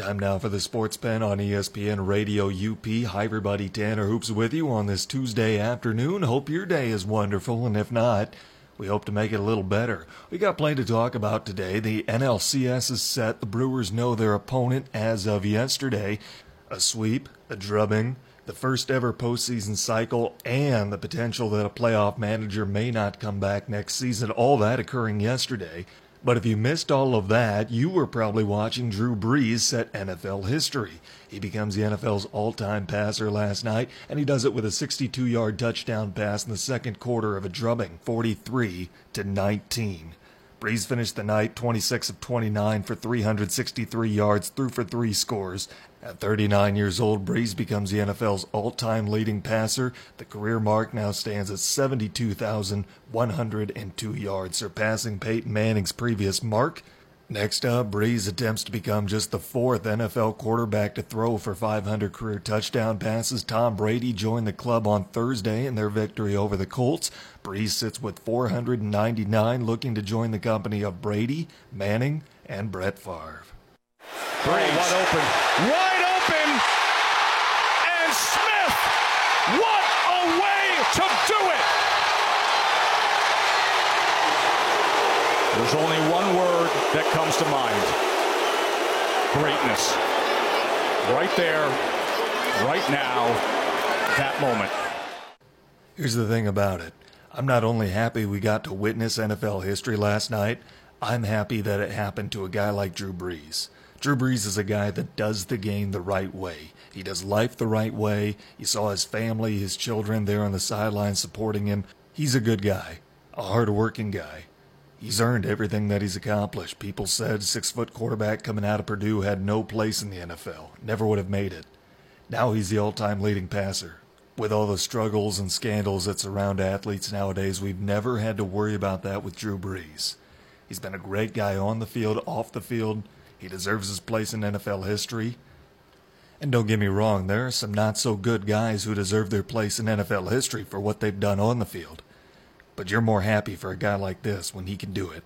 Time now for the Sports Pen on ESPN Radio UP. Hi, everybody. Tanner Hoops with you on this Tuesday afternoon. Hope your day is wonderful, and if not, we hope to make it a little better. We got plenty to talk about today. The NLCS is set. The Brewers know their opponent as of yesterday. A sweep, a drubbing, the first ever postseason cycle, and the potential that a playoff manager may not come back next season. All that occurring yesterday. But if you missed all of that, you were probably watching Drew Brees set NFL history. He becomes the NFL's all time passer last night, and he does it with a 62 yard touchdown pass in the second quarter of a drubbing, 43 to 19. Brees finished the night 26 of 29 for 363 yards, threw for three scores. At 39 years old, Brees becomes the NFL's all time leading passer. The career mark now stands at 72,102 yards, surpassing Peyton Manning's previous mark. Next up, Brees attempts to become just the fourth NFL quarterback to throw for 500 career touchdown passes. Tom Brady joined the club on Thursday in their victory over the Colts. Brees sits with 499, looking to join the company of Brady, Manning, and Brett Favre. Brees. wide open. Open! And Smith! What a way to do it! There's only one word that comes to mind greatness. Right there, right now, that moment. Here's the thing about it I'm not only happy we got to witness NFL history last night, I'm happy that it happened to a guy like Drew Brees. Drew Brees is a guy that does the game the right way. He does life the right way. You saw his family, his children there on the sidelines supporting him. He's a good guy, a hard-working guy. He's earned everything that he's accomplished. People said six foot quarterback coming out of Purdue had no place in the NFL, never would have made it. Now he's the all time leading passer. With all the struggles and scandals that surround athletes nowadays, we've never had to worry about that with Drew Brees. He's been a great guy on the field, off the field. He deserves his place in NFL history. And don't get me wrong, there are some not so good guys who deserve their place in NFL history for what they've done on the field. But you're more happy for a guy like this when he can do it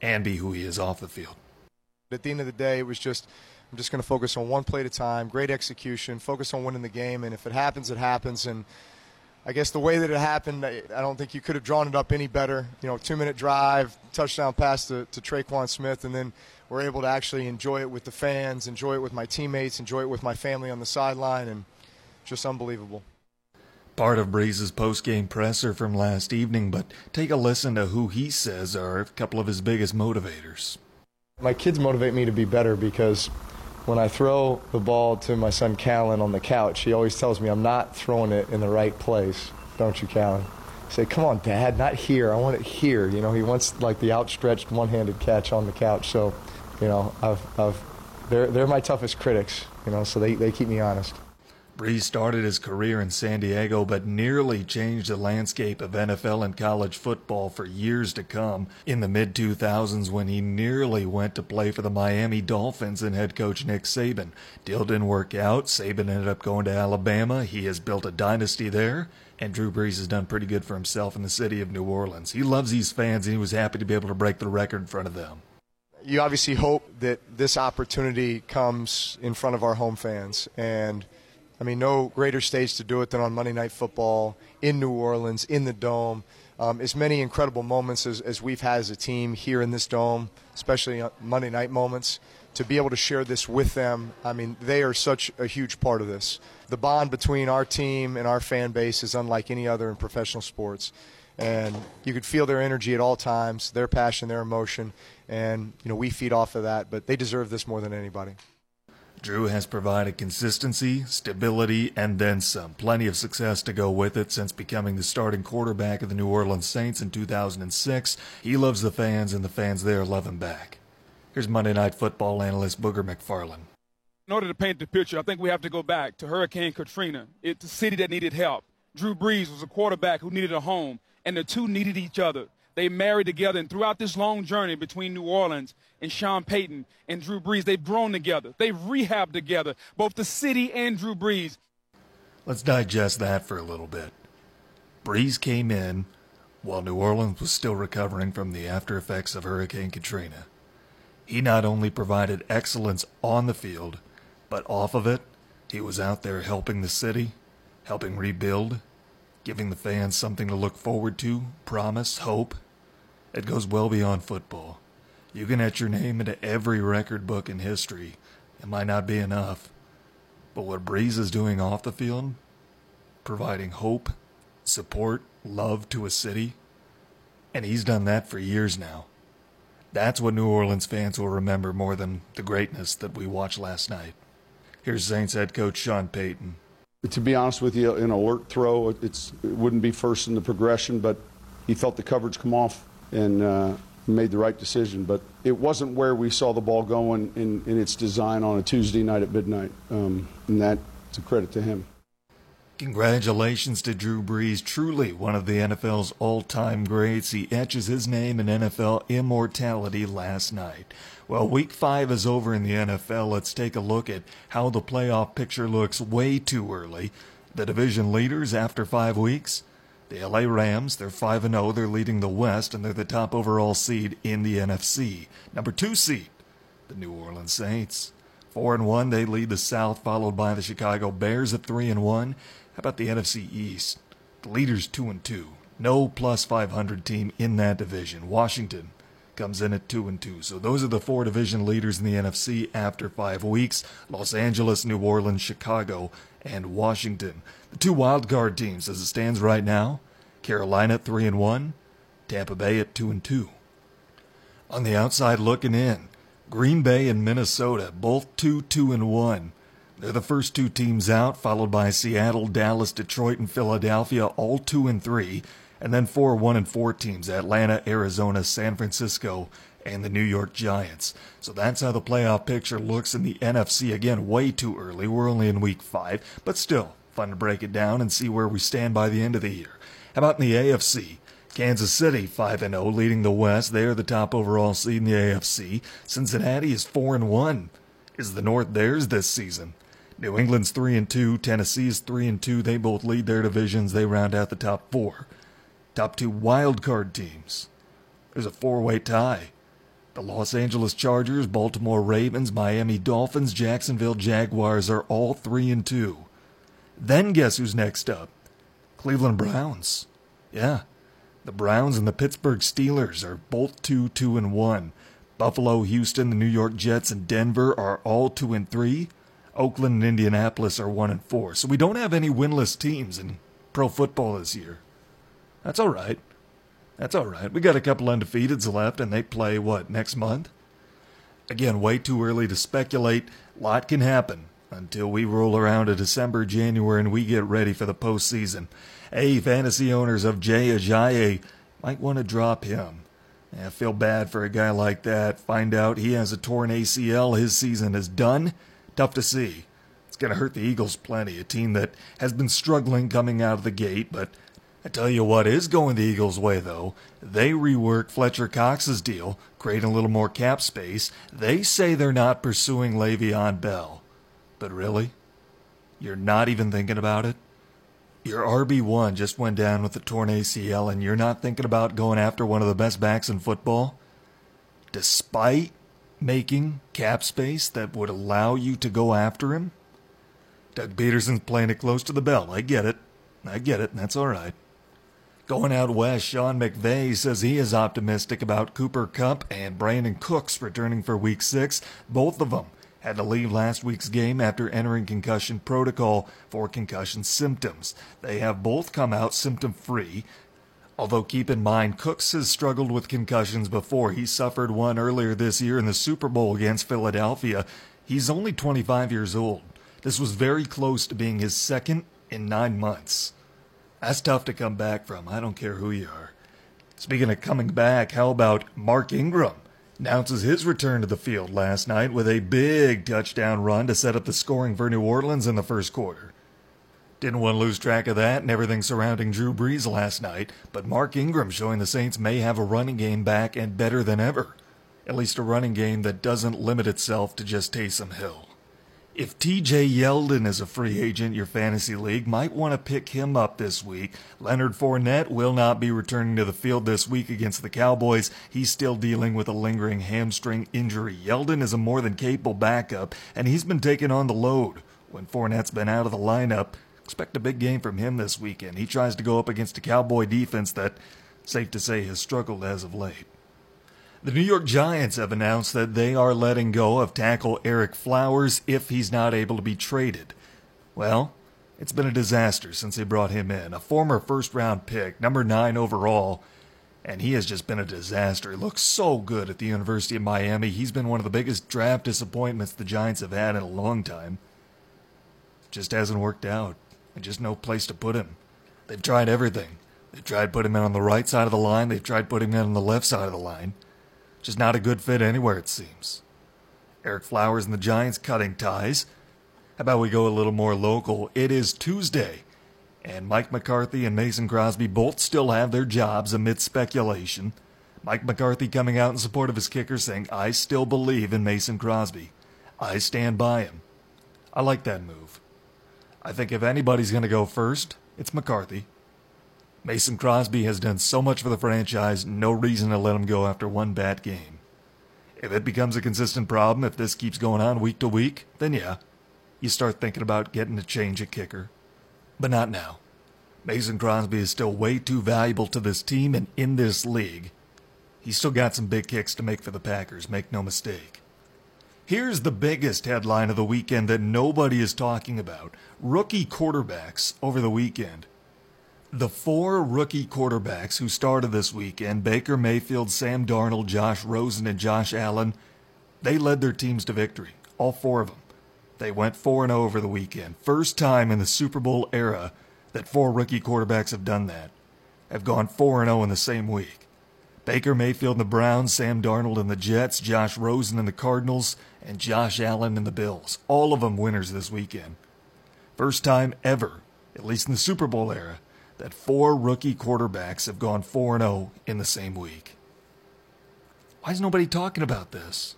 and be who he is off the field. At the end of the day, it was just I'm just going to focus on one play at a time, great execution, focus on winning the game, and if it happens, it happens. And I guess the way that it happened, I don't think you could have drawn it up any better. You know, two minute drive, touchdown pass to, to Tre'Quan Smith, and then we're able to actually enjoy it with the fans, enjoy it with my teammates, enjoy it with my family on the sideline, and just unbelievable part of Brees's post-game presser from last evening, but take a listen to who he says are a couple of his biggest motivators. My kids motivate me to be better because when I throw the ball to my son Callen on the couch, he always tells me I'm not throwing it in the right place. Don't you, Callen? I say, come on, Dad, not here. I want it here. You know, he wants like the outstretched one-handed catch on the couch. So, you know, I've, I've, they're, they're my toughest critics, you know, so they, they keep me honest. Brees started his career in San Diego, but nearly changed the landscape of NFL and college football for years to come. In the mid 2000s, when he nearly went to play for the Miami Dolphins and head coach Nick Saban. Deal didn't work out. Saban ended up going to Alabama. He has built a dynasty there. And Drew Brees has done pretty good for himself in the city of New Orleans. He loves these fans, and he was happy to be able to break the record in front of them you obviously hope that this opportunity comes in front of our home fans. And I mean, no greater stage to do it than on Monday Night Football in New Orleans, in the Dome. Um, as many incredible moments as, as we've had as a team here in this Dome, especially Monday night moments, to be able to share this with them. I mean, they are such a huge part of this. The bond between our team and our fan base is unlike any other in professional sports. And you could feel their energy at all times, their passion, their emotion, and you know we feed off of that. But they deserve this more than anybody. Drew has provided consistency, stability, and then some. Plenty of success to go with it since becoming the starting quarterback of the New Orleans Saints in 2006. He loves the fans, and the fans there love him back. Here's Monday Night Football analyst Booger McFarland. In order to paint the picture, I think we have to go back to Hurricane Katrina. It's a city that needed help. Drew Brees was a quarterback who needed a home, and the two needed each other. They married together, and throughout this long journey between New Orleans and Sean Payton and Drew Brees, they've grown together. They've rehabbed together, both the city and Drew Brees. Let's digest that for a little bit. Brees came in while New Orleans was still recovering from the after effects of Hurricane Katrina. He not only provided excellence on the field, but off of it, he was out there helping the city, helping rebuild, giving the fans something to look forward to, promise, hope. It goes well beyond football. You can etch your name into every record book in history. It might not be enough. But what Brees is doing off the field, providing hope, support, love to a city, and he's done that for years now. That's what New Orleans fans will remember more than the greatness that we watched last night. Here's Saints head coach Sean Payton. To be honest with you, an alert throw, it's, it wouldn't be first in the progression, but he felt the coverage come off and uh, made the right decision. But it wasn't where we saw the ball going in, in its design on a Tuesday night at midnight, um, and that's a credit to him. Congratulations to Drew Brees, truly one of the NFL's all time greats. He etches his name in NFL immortality last night. Well, week five is over in the NFL. Let's take a look at how the playoff picture looks way too early. The division leaders after five weeks. The LA Rams, they're 5 0, they're leading the West, and they're the top overall seed in the NFC. Number two seed, the New Orleans Saints. 4 and 1, they lead the South, followed by the Chicago Bears at 3 and 1. How about the NFC East? The leaders 2 and 2. No plus 500 team in that division. Washington comes in at 2 and 2. So those are the four division leaders in the NFC after 5 weeks. Los Angeles, New Orleans, Chicago, and Washington. The two wild card teams as it stands right now, Carolina at 3 and 1, Tampa Bay at 2 and 2. On the outside looking in, Green Bay and Minnesota both 2 2 and 1. They're the first two teams out, followed by Seattle, Dallas, Detroit, and Philadelphia, all two and three, and then four one and four teams: Atlanta, Arizona, San Francisco, and the New York Giants. So that's how the playoff picture looks in the NFC. Again, way too early. We're only in week five, but still fun to break it down and see where we stand by the end of the year. How about in the AFC? Kansas City 5 0 leading the West. They are the top overall seed in the AFC. Cincinnati is 4 1. Is the North theirs this season? New England's 3 and 2, Tennessee's 3 and 2. They both lead their divisions. They round out the top 4. Top 2 wild card teams. There's a four-way tie. The Los Angeles Chargers, Baltimore Ravens, Miami Dolphins, Jacksonville Jaguars are all 3 and 2. Then guess who's next up? Cleveland Browns. Yeah. The Browns and the Pittsburgh Steelers are both 2 2 and 1. Buffalo, Houston, the New York Jets and Denver are all 2 and 3. Oakland and Indianapolis are 1 and 4. So we don't have any winless teams in pro football this year. That's all right. That's all right. We got a couple undefeateds left and they play what next month? Again, way too early to speculate. A lot can happen until we roll around to December, January, and we get ready for the postseason. Hey, fantasy owners of Jay Ajayi might want to drop him. I feel bad for a guy like that. Find out he has a torn ACL. His season is done. Tough to see. It's going to hurt the Eagles plenty, a team that has been struggling coming out of the gate, but I tell you what is going the Eagles' way, though. They reworked Fletcher Cox's deal, creating a little more cap space. They say they're not pursuing Le'Veon Bell. But really? You're not even thinking about it? Your RB1 just went down with a torn ACL, and you're not thinking about going after one of the best backs in football? Despite making cap space that would allow you to go after him? Doug Pederson's playing it close to the bell. I get it. I get it, and that's all right. Going out west, Sean McVay says he is optimistic about Cooper Kupp and Brandin Cooks returning for week six. Both of them had to leave last week's game after entering concussion protocol for concussion symptoms. They have both come out symptom free. Although keep in mind, Cooks has struggled with concussions before. He suffered one earlier this year in the Super Bowl against Philadelphia. He's only 25 years old. This was very close to being his second in nine months. That's tough to come back from. I don't care who you are. Speaking of coming back, how about Mark Ingram? Announces his return to the field last night with a big touchdown run to set up the scoring for New Orleans in the first quarter. Didn't want to lose track of that and everything surrounding Drew Brees last night, but Mark Ingram showing the Saints may have a running game back and better than ever. At least a running game that doesn't limit itself to just Taysom Hill. If TJ Yeldon is a free agent, your fantasy league might want to pick him up this week. Leonard Fournette will not be returning to the field this week against the Cowboys. He's still dealing with a lingering hamstring injury. Yeldon is a more than capable backup, and he's been taking on the load. When Fournette's been out of the lineup, expect a big game from him this weekend. He tries to go up against a Cowboy defense that, safe to say, has struggled as of late. The New York Giants have announced that they are letting go of tackle Ereck Flowers if he's not able to be traded. Well, it's been a disaster since they brought him in. A former first round pick, number nine overall, and he has just been a disaster. He looks so good at the University of Miami. He's been one of the biggest draft disappointments the Giants have had in a long time. Just hasn't worked out, and just no place to put him. They've tried everything. They've tried putting him in on the right side of the line, they've tried putting him in on the left side of the line. Just not a good fit anywhere, it seems. Ereck Flowers and the Giants cutting ties. How about we go a little more local? It is Tuesday, and Mike McCarthy and Mason Crosby both still have their jobs amid speculation. Mike McCarthy coming out in support of his kicker saying, I still believe in Mason Crosby. I stand by him. I like that move. I think if anybody's going to go first, it's McCarthy. Mason Crosby has done so much for the franchise, no reason to let him go after one bad game. If it becomes a consistent problem, if this keeps going on week to week, then yeah, you start thinking about getting a change at kicker. But not now. Mason Crosby is still way too valuable to this team and in this league. He's still got some big kicks to make for the Packers, make no mistake. Here's the biggest headline of the weekend that nobody is talking about rookie quarterbacks over the weekend. The four rookie quarterbacks who started this weekend Baker Mayfield, Sam Darnold, Josh Rosen, and Josh Allen they led their teams to victory. All four of them. They went 4 0 over the weekend. First time in the Super Bowl era that four rookie quarterbacks have done that. Have gone 4 0 in the same week. Baker Mayfield and the Browns, Sam Darnold and the Jets, Josh Rosen and the Cardinals, and Josh Allen and the Bills. All of them winners this weekend. First time ever, at least in the Super Bowl era, that four rookie quarterbacks have gone 4 0 in the same week. Why is nobody talking about this?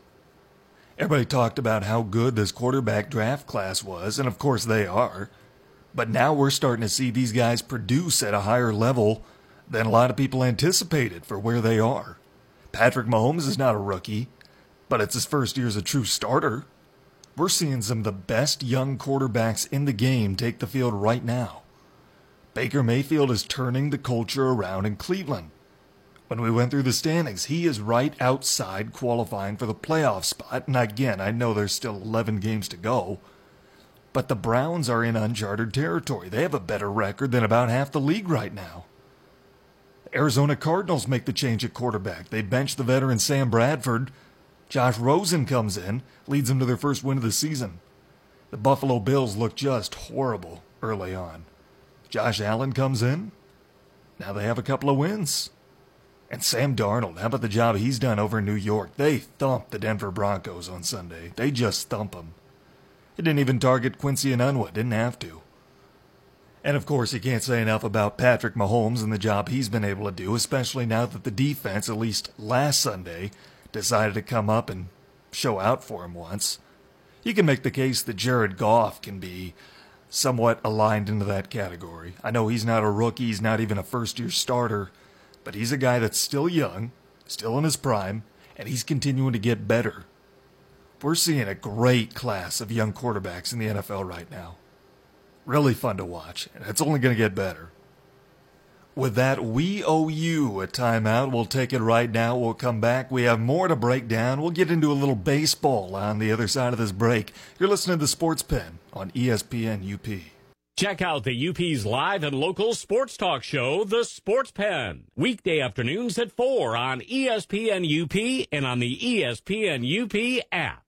Everybody talked about how good this quarterback draft class was, and of course they are. But now we're starting to see these guys produce at a higher level than a lot of people anticipated for where they are. Patrick Mahomes is not a rookie, but it's his first year as a true starter. We're seeing some of the best young quarterbacks in the game take the field right now. Baker Mayfield is turning the culture around in Cleveland. When we went through the standings, he is right outside qualifying for the playoff spot. And again, I know there's still 11 games to go. But the Browns are in uncharted territory. They have a better record than about half the league right now. Arizona Cardinals make the change at quarterback. They bench the veteran Sam Bradford. Josh Rosen comes in, leads them to their first win of the season. The Buffalo Bills look just horrible early on. Josh Allen comes in. Now they have a couple of wins. And Sam Darnold, how about the job he's done over in New York? They thumped the Denver Broncos on Sunday. They just thump them. It didn't even target Quincy Enunwa. Didn't have to. And of course, you can't say enough about Patrick Mahomes and the job he's been able to do, especially now that the defense, at least last Sunday, decided to come up and show out for him once. You can make the case that Jared Goff can be somewhat aligned into that category. I know he's not a rookie, he's not even a first year starter, but he's a guy that's still young, still in his prime, and he's continuing to get better. We're seeing a great class of young quarterbacks in the NFL right now. Really fun to watch, and it's only going to get better. With that, we owe you a timeout. We'll take it right now. We'll come back. We have more to break down. We'll get into a little baseball on the other side of this break. You're listening to the Sports Pen on ESPN UP. Check out the UP's live and local sports talk show, The Sports Pen, weekday afternoons at 4 on ESPN UP and on the ESPN UP app.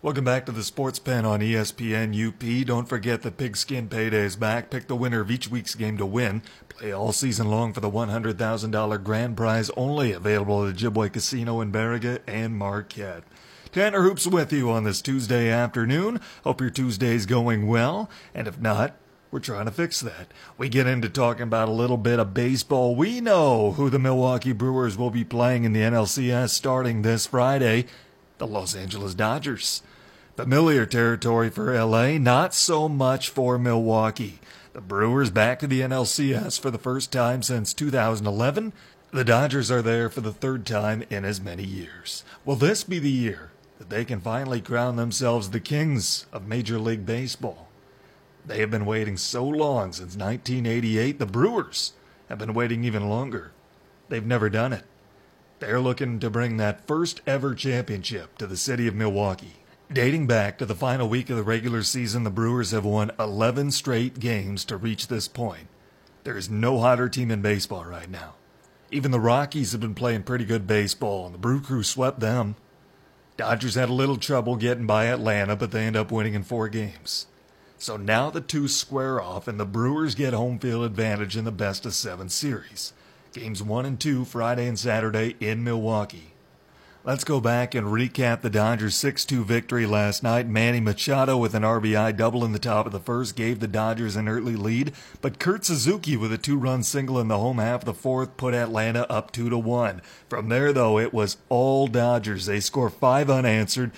Welcome back to the Sports Pen on ESPN UP. Don't forget the Pigskin Payday is back. Pick the winner of each week's game to win. Play all season long for the $100,000 grand prize only available at the Ojibway Casino in Baraga and Marquette. Tanner Hoops with you on this Tuesday afternoon. Hope your Tuesday's going well, and if not, we're trying to fix that. We get into talking about a little bit of baseball. We know who the Milwaukee Brewers will be playing in the NLCS starting this Friday the Los Angeles Dodgers. Familiar territory for LA, not so much for Milwaukee. The Brewers back to the NLCS for the first time since 2011. The Dodgers are there for the third time in as many years. Will this be the year that they can finally crown themselves the kings of Major League Baseball? They have been waiting so long since 1988. The Brewers have been waiting even longer. They've never done it. They're looking to bring that first ever championship to the city of Milwaukee. Dating back to the final week of the regular season, the Brewers have won 11 straight games to reach this point. There is no hotter team in baseball right now. Even the Rockies have been playing pretty good baseball, and the Brew Crew swept them. Dodgers had a little trouble getting by Atlanta, but they end up winning in four games. So now the two square off, and the Brewers get home field advantage in the best of seven series. Games one and two Friday and Saturday in Milwaukee. Let's go back and recap the Dodgers 6 2 victory last night. Manny Machado with an RBI double in the top of the first gave the Dodgers an early lead, but Kurt Suzuki with a two run single in the home half of the fourth put Atlanta up 2 to 1. From there, though, it was all Dodgers. They score five unanswered.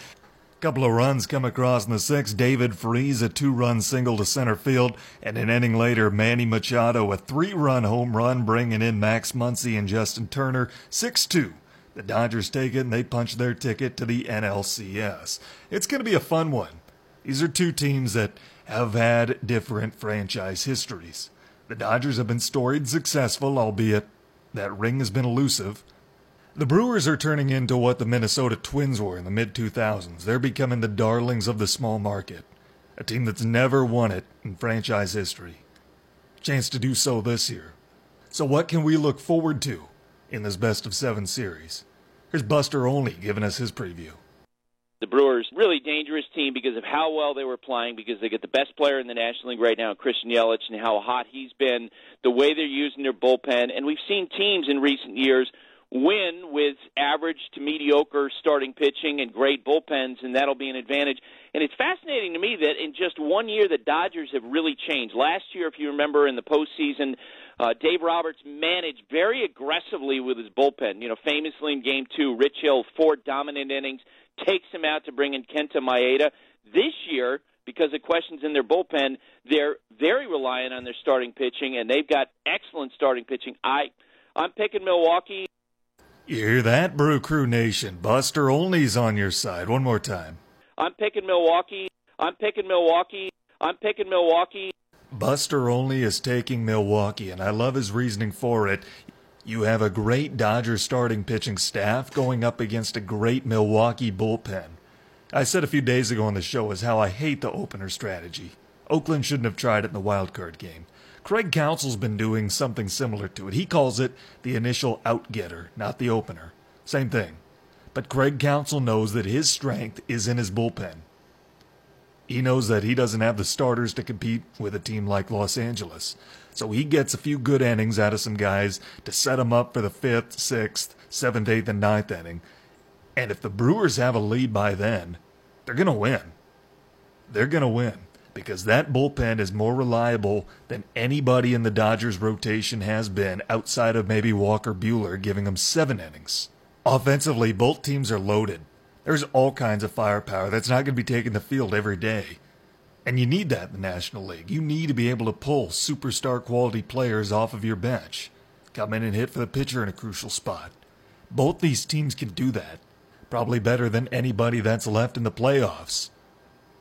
Couple of runs come across in the sixth. David Freese, a two run single to center field. And an inning later, Manny Machado, a three run home run, bringing in Max Muncy and Justin Turner. 6 2. The Dodgers take it and they punch their ticket to the NLCS. It's going to be a fun one. These are two teams that have had different franchise histories. The Dodgers have been storied successful, albeit that ring has been elusive. The Brewers are turning into what the Minnesota Twins were in the mid 2000s. They're becoming the darlings of the small market, a team that's never won it in franchise history. Chance to do so this year. So, what can we look forward to in this best of seven series? Here's Buster Olney giving us his preview. The Brewers, really dangerous team because of how well they were playing, because they get the best player in the National League right now, Christian Yelich, and how hot he's been, the way they're using their bullpen. And we've seen teams in recent years win with average to mediocre starting pitching and great bullpens, and that'll be an advantage. And it's fascinating to me that in just one year, the Dodgers have really changed. Last year, if you remember, in the postseason, uh, Dave Roberts managed very aggressively with his bullpen. You know, famously in Game Two, Rich Hill four dominant innings takes him out to bring in Kenta Maeda. This year, because of questions in their bullpen, they're very reliant on their starting pitching, and they've got excellent starting pitching. I, I'm picking Milwaukee. You hear that, Brew Crew Nation? Buster Olney's on your side. One more time. I'm picking Milwaukee. I'm picking Milwaukee. I'm picking Milwaukee. Buster Olney is taking Milwaukee, and I love his reasoning for it. You have a great Dodgers starting pitching staff going up against a great Milwaukee bullpen. I said a few days ago on the show is how I hate the opener strategy. Oakland shouldn't have tried it in the wild card game. Craig Counsell's been doing something similar to it. He calls it the initial outgetter, not the opener. Same thing. But Craig Counsell knows that his strength is in his bullpen. He knows that he doesn't have the starters to compete with a team like Los Angeles. So he gets a few good innings out of some guys to set them up for the fifth, sixth, seventh, eighth, and ninth inning. And if the Brewers have a lead by then, they're going to win. They're going to win because that bullpen is more reliable than anybody in the Dodgers rotation has been outside of maybe Walker Buehler giving them seven innings. Offensively, both teams are loaded. There's all kinds of firepower that's not going to be taking the field every day. And you need that in the National League. You need to be able to pull superstar quality players off of your bench, come in and hit for the pitcher in a crucial spot. Both these teams can do that, probably better than anybody that's left in the playoffs.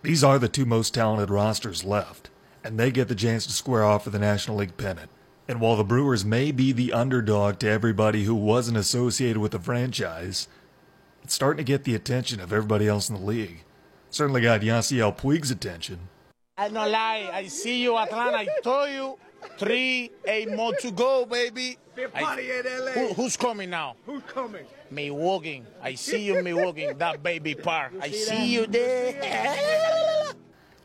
These are the two most talented rosters left, and they get the chance to square off for the National League pennant. And while the Brewers may be the underdog to everybody who wasn't associated with the franchise, it's starting to get the attention of everybody else in the league. Certainly got Yasiel Puig's attention. I no lie. I see you, Atlanta. I told you. Three, eight more to go, baby. I, who, who's coming now? Who's coming? Milwaukee. I see you, Milwaukee. That baby park. I see you there.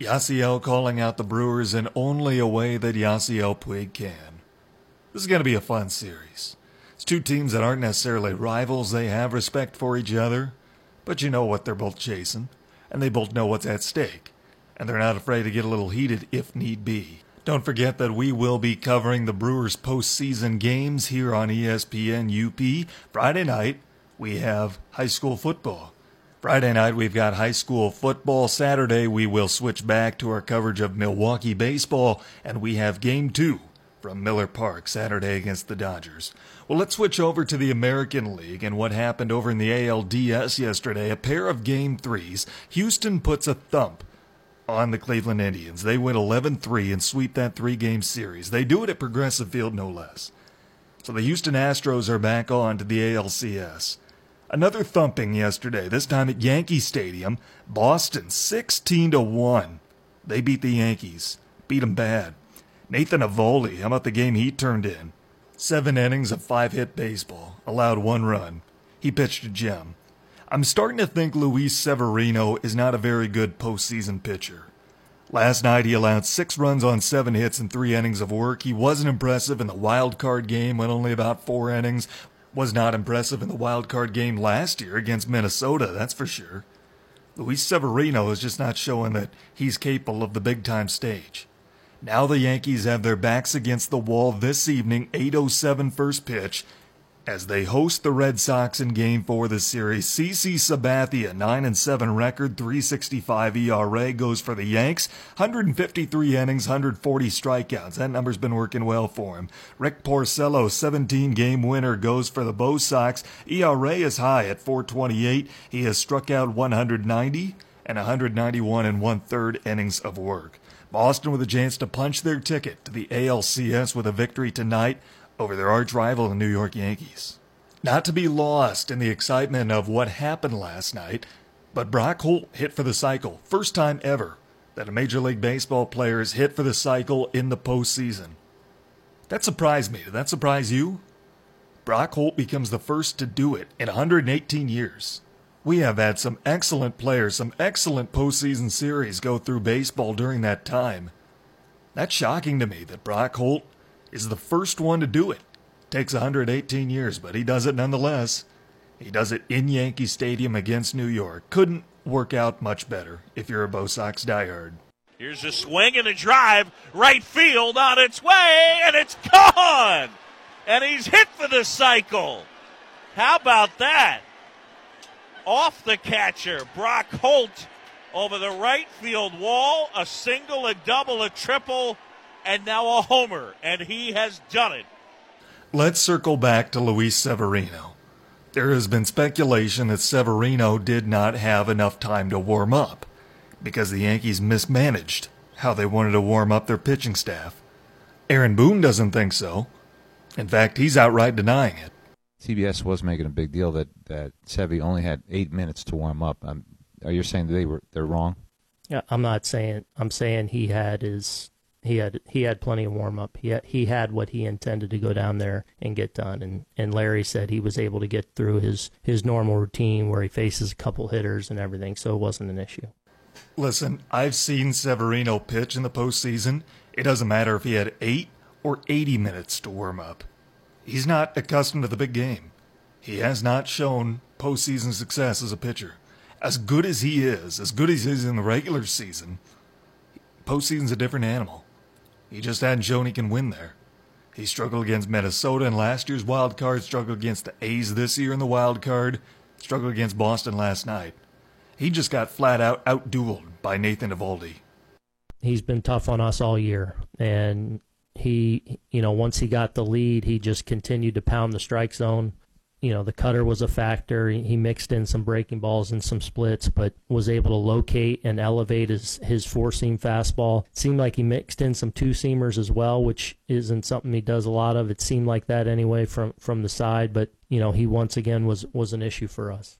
Yasiel calling out the Brewers in only a way that Yasiel Puig can. This is going to be a fun series. It's two teams that aren't necessarily rivals. They have respect for each other, but you know what they're both chasing, and they both know what's at stake, and they're not afraid to get a little heated if need be. Don't forget that we will be covering the Brewers postseason games here on ESPN UP. Friday night, we have high school football. Friday night, we've got high school football. Saturday, we will switch back to our coverage of Milwaukee baseball, and we have game two from Miller Park Saturday against the Dodgers. Well, let's switch over to the American League and what happened over in the ALDS yesterday. A pair of game threes. Houston puts a thump on the Cleveland Indians. They win 11 3 and sweep that three game series. They do it at Progressive Field, no less. So the Houston Astros are back on to the ALCS. Another thumping yesterday, this time at Yankee Stadium. Boston 16 to 1. They beat the Yankees. Beat them bad. Nathan Eovaldi, how about the game he turned in? Seven innings of five hit baseball, allowed one run. He pitched a gem. I'm starting to think Luis Severino is not a very good postseason pitcher. Last night he allowed six runs on seven hits and three innings of work. He wasn't impressive in the wild card game, went only about four innings, was not impressive in the wild card game last year against Minnesota, that's for sure. Luis Severino is just not showing that he's capable of the big time stage. Now the Yankees have their backs against the wall this evening, 8:07 first pitch, as they host the Red Sox in Game 4 of the series. CC Sabathia, 9 and 7 record, 365 ERA goes for the Yanks, 153 innings, 140 strikeouts. That number's been working well for him. Rick Porcello, 17 game winner, goes for the Bo Sox. ERA is high at 428. He has struck out 190 and 191 and one third innings of work. Boston with a chance to punch their ticket to the ALCS with a victory tonight over their arch rival, the New York Yankees. Not to be lost in the excitement of what happened last night, but Brock Holt hit for the cycle. First time ever that a Major League Baseball player has hit for the cycle in the postseason. That surprised me. Did that surprise you? Brock Holt becomes the first to do it in 118 years. We have had some excellent players, some excellent postseason series go through baseball during that time. That's shocking to me that Brock Holt is the first one to do it. Takes 118 years, but he does it nonetheless. He does it in Yankee Stadium against New York. Couldn't work out much better if you're a Bo Sox diehard. Here's a swing and a drive, right field on its way, and it's gone! And he's hit for the cycle. How about that? Off the catcher, Brock Holt over the right field wall, a single, a double, a triple, and now a homer, and he has done it. Let's circle back to Luis Severino. There has been speculation that Severino did not have enough time to warm up because the Yankees mismanaged how they wanted to warm up their pitching staff. Aaron Boone doesn't think so. In fact, he's outright denying it. CBS was making a big deal that that Sevy only had eight minutes to warm up. Um, are you saying they were they're wrong? Yeah, I'm not saying. I'm saying he had his he had he had plenty of warm up. He had, he had what he intended to go down there and get done. And and Larry said he was able to get through his his normal routine where he faces a couple hitters and everything, so it wasn't an issue. Listen, I've seen Severino pitch in the postseason. It doesn't matter if he had eight or 80 minutes to warm up. He's not accustomed to the big game. He has not shown postseason success as a pitcher. As good as he is, as good as he is in the regular season, postseason's a different animal. He just hadn't shown he can win there. He struggled against Minnesota in last year's wild card, struggled against the A's this year in the wild card, struggled against Boston last night. He just got flat out outdueled by Nathan Eovaldi. He's been tough on us all year, and he, you know, once he got the lead, he just continued to pound the strike zone you know, the cutter was a factor. He mixed in some breaking balls and some splits, but was able to locate and elevate his, his four seam fastball. It seemed like he mixed in some two seamers as well, which isn't something he does a lot of. It seemed like that anyway from, from the side, but, you know, he once again was, was an issue for us.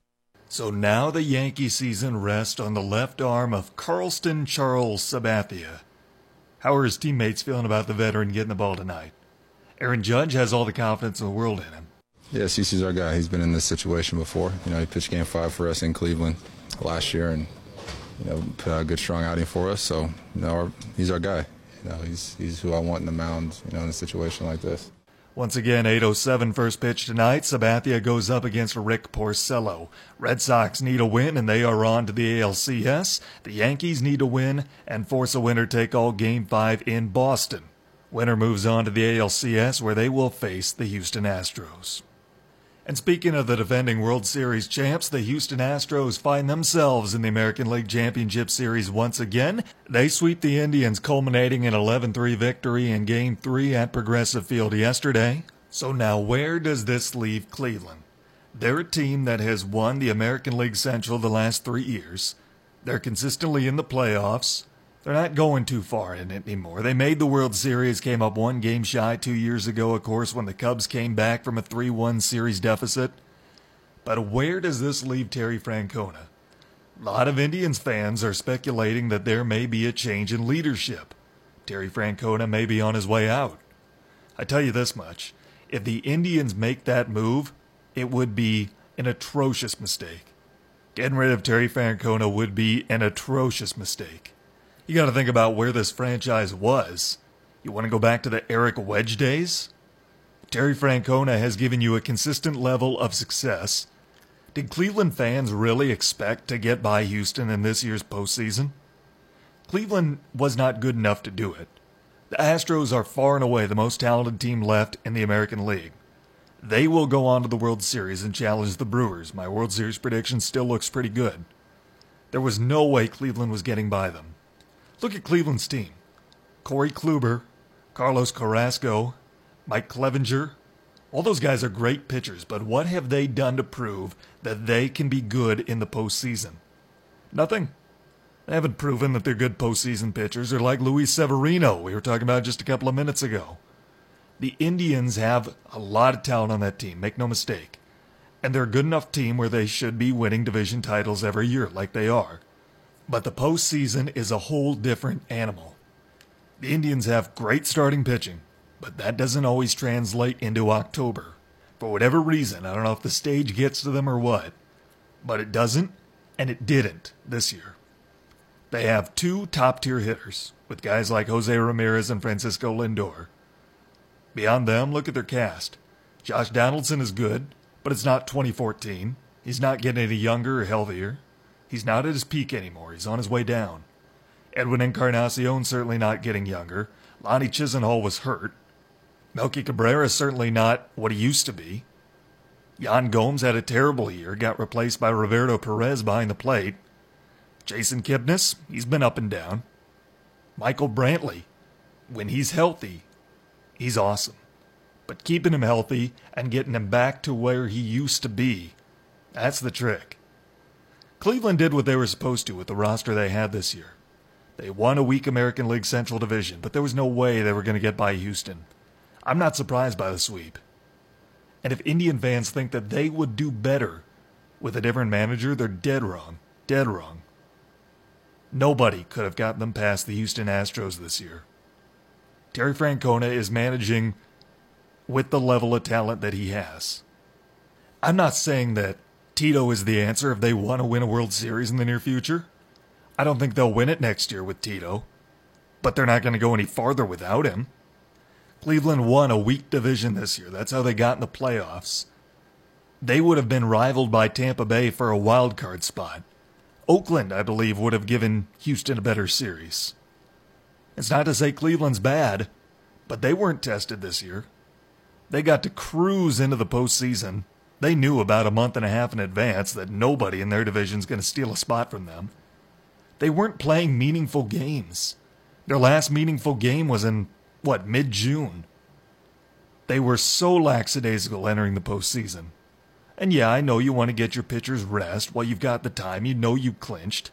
So now the Yankee season rests on the left arm of Carsten Charles Sabathia. How are his teammates feeling about the veteran getting the ball tonight? Aaron Judge has all the confidence in the world in him. Yeah, CC's our guy. He's been in this situation before. You know, he pitched Game Five for us in Cleveland last year, and you know, put out a good, strong outing for us. So, you know, our, he's our guy. You know, he's he's who I want in the mound. You know, in a situation like this. Once again, 8.07 first pitch tonight. Sabathia goes up against Rick Porcello. Red Sox need a win, and they are on to the ALCS. The Yankees need a win and force a winner take all Game 5 in Boston. Winner moves on to the ALCS, where they will face the Houston Astros. And speaking of the defending World Series champs, the Houston Astros find themselves in the American League Championship Series once again. They sweep the Indians, culminating in 11 3 victory in Game 3 at Progressive Field yesterday. So now, where does this leave Cleveland? They're a team that has won the American League Central the last three years. They're consistently in the playoffs. They're not going too far in it anymore. They made the World Series, came up one game shy two years ago, of course, when the Cubs came back from a 3 1 series deficit. But where does this leave Terry Francona? A lot of Indians fans are speculating that there may be a change in leadership. Terry Francona may be on his way out. I tell you this much if the Indians make that move, it would be an atrocious mistake. Getting rid of Terry Francona would be an atrocious mistake. You got to think about where this franchise was. You want to go back to the Eric Wedge days? Terry Francona has given you a consistent level of success. Did Cleveland fans really expect to get by Houston in this year's postseason? Cleveland was not good enough to do it. The Astros are far and away the most talented team left in the American League. They will go on to the World Series and challenge the Brewers. My World Series prediction still looks pretty good. There was no way Cleveland was getting by them. Look at Cleveland's team Corey Kluber, Carlos Carrasco, Mike Clevinger. All those guys are great pitchers, but what have they done to prove that they can be good in the postseason? Nothing. They haven't proven that they're good postseason pitchers. They're like Luis Severino, we were talking about just a couple of minutes ago. The Indians have a lot of talent on that team, make no mistake. And they're a good enough team where they should be winning division titles every year, like they are. But the postseason is a whole different animal. The Indians have great starting pitching, but that doesn't always translate into October. For whatever reason, I don't know if the stage gets to them or what, but it doesn't, and it didn't this year. They have two top tier hitters, with guys like Jose Ramirez and Francisco Lindor. Beyond them, look at their cast. Josh Donaldson is good, but it's not 2014. He's not getting any younger or healthier. He's not at his peak anymore. He's on his way down. Edwin Encarnacion certainly not getting younger. Lonnie Chisenhall was hurt. Melky Cabrera certainly not what he used to be. Yan Gomes had a terrible year, got replaced by Roberto Perez behind the plate. Jason Kipnis, he's been up and down. Michael Brantley, when he's healthy, he's awesome. But keeping him healthy and getting him back to where he used to be, that's the trick. Cleveland did what they were supposed to with the roster they had this year. They won a weak American League Central Division, but there was no way they were going to get by Houston. I'm not surprised by the sweep. And if Indian fans think that they would do better with a different manager, they're dead wrong. Dead wrong. Nobody could have gotten them past the Houston Astros this year. Terry Francona is managing with the level of talent that he has. I'm not saying that Tito is the answer if they want to win a World Series in the near future. I don't think they'll win it next year with Tito, but they're not going to go any farther without him. Cleveland won a weak division this year. That's how they got in the playoffs. They would have been rivaled by Tampa Bay for a wild card spot. Oakland, I believe, would have given Houston a better series. It's not to say Cleveland's bad, but they weren't tested this year. They got to cruise into the postseason they knew about a month and a half in advance that nobody in their division is going to steal a spot from them. They weren't playing meaningful games. Their last meaningful game was in, what, mid June. They were so lackadaisical entering the postseason. And yeah, I know you want to get your pitchers rest while you've got the time. You know you clinched.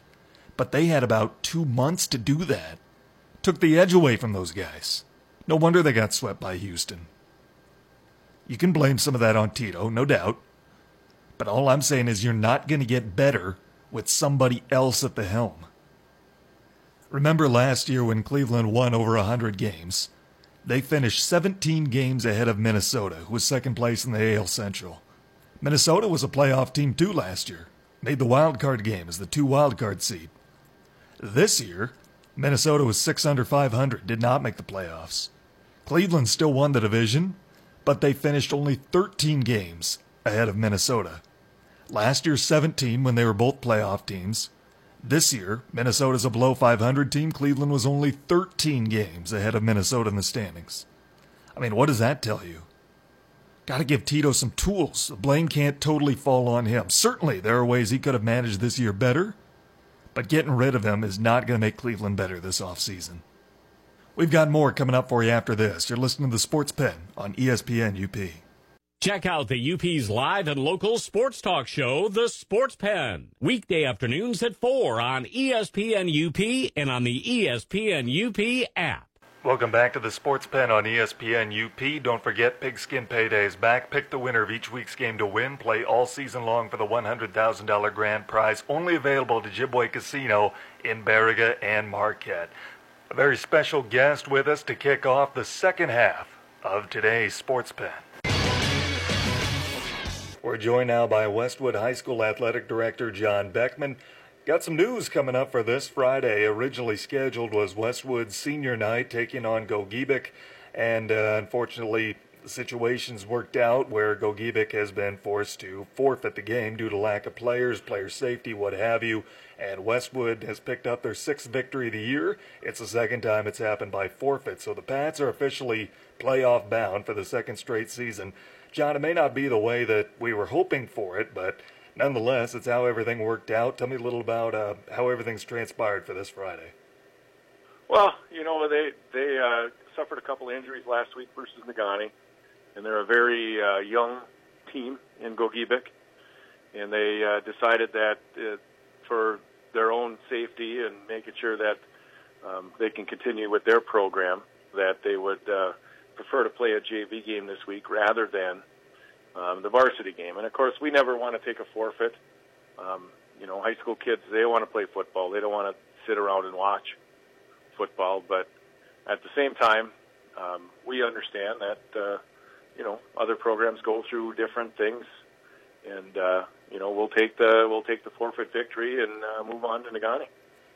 But they had about two months to do that. Took the edge away from those guys. No wonder they got swept by Houston. You can blame some of that on Tito, no doubt. But all I'm saying is you're not going to get better with somebody else at the helm. Remember last year when Cleveland won over 100 games? They finished 17 games ahead of Minnesota, who was second place in the AL Central. Minnesota was a playoff team too last year, made the wild card game as the two wild card seed. This year, Minnesota was 6 under 500, did not make the playoffs. Cleveland still won the division, but they finished only 13 games ahead of Minnesota. Last year, 17 when they were both playoff teams. This year, Minnesota's a below 500 team. Cleveland was only 13 games ahead of Minnesota in the standings. I mean, what does that tell you? Got to give Tito some tools. The blame can't totally fall on him. Certainly, there are ways he could have managed this year better, but getting rid of him is not going to make Cleveland better this offseason. We've got more coming up for you after this. You're listening to the Sports Pen on ESPN UP. Check out the UP's live and local sports talk show, The Sports Pen, weekday afternoons at 4 on ESPN UP and on the ESPN UP app. Welcome back to the Sports Pen on ESPN UP. Don't forget Pigskin Payday is back. Pick the winner of each week's game to win. Play all season long for the $100,000 grand prize, only available at Ojibwe Casino in Baraga and Marquette. A very special guest with us to kick off the second half of today's Sports Pen. We're joined now by Westwood High School Athletic Director John Beckman. Got some news coming up for this Friday. Originally scheduled was Westwood's senior night taking on Gogebic, and uh, unfortunately, situation's worked out where Gogebic has been forced to forfeit the game due to lack of players, player safety, what have you. And Westwood has picked up their sixth victory of the year. It's the second time it's happened by forfeit. So the Pats are officially playoff bound for the second straight season. John, it may not be the way that we were hoping for it, but nonetheless, it's how everything worked out. Tell me a little about uh, how everything's transpired for this Friday. Well, you know they they uh, suffered a couple of injuries last week versus Negaunee, and they're a very uh, young team in Gogebic, and they uh, decided that uh, for their own safety and making sure that um, they can continue with their program, that they would uh, prefer to play a JV game this week rather than um, the varsity game. And of course, we never want to take a forfeit. Um, you know, high school kids they want to play football. They don't want to sit around and watch football. But at the same time, um, we understand that uh, you know other programs go through different things, and uh, you know we'll take the we'll take the forfeit victory and uh, move on to.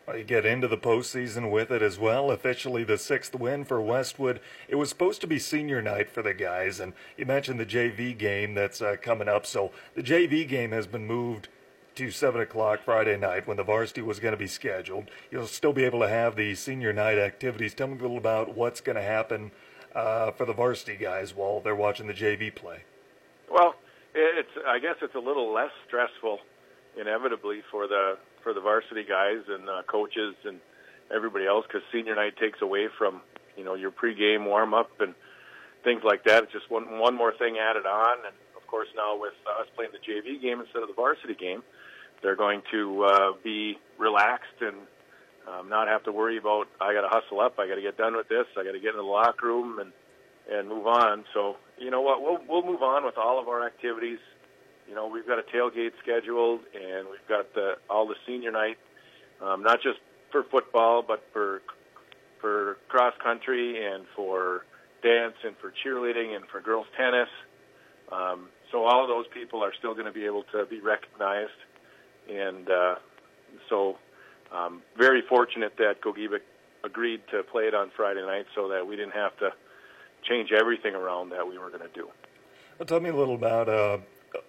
Well, you get into the postseason with it as well. Officially, the sixth win for Westwood. It was supposed to be senior night for the guys, and you mentioned the JV game that's uh, coming up. So the JV game has been moved to seven o'clock Friday night when the varsity was going to be scheduled. You'll still be able to have the senior night activities. Tell me a little about what's going to happen uh, for the varsity guys while they're watching the JV play. Well, it's I guess it's a little less stressful, inevitably for the for the varsity guys and uh, coaches and everybody else because senior night takes away from you know your pregame warm up and things like that. It's just one one more thing added on, and of course now with us playing the JV game instead of the varsity game, they're going to uh, be relaxed and um, not have to worry about I got to hustle up, I got to get done with this, I got to get into the locker room and and move on. So you know what, we'll we'll move on with all of our activities you know, we've got a tailgate scheduled, and we've got the, all the senior night, um, not just for football, but for for cross country and for dance and for cheerleading and for girls tennis. Um, so all of those people are still going to be able to be recognized, and uh, so um, very fortunate that Gogebic agreed to play it on Friday night, so that we didn't have to change everything around that we were going to do. Well, tell me a little about uh,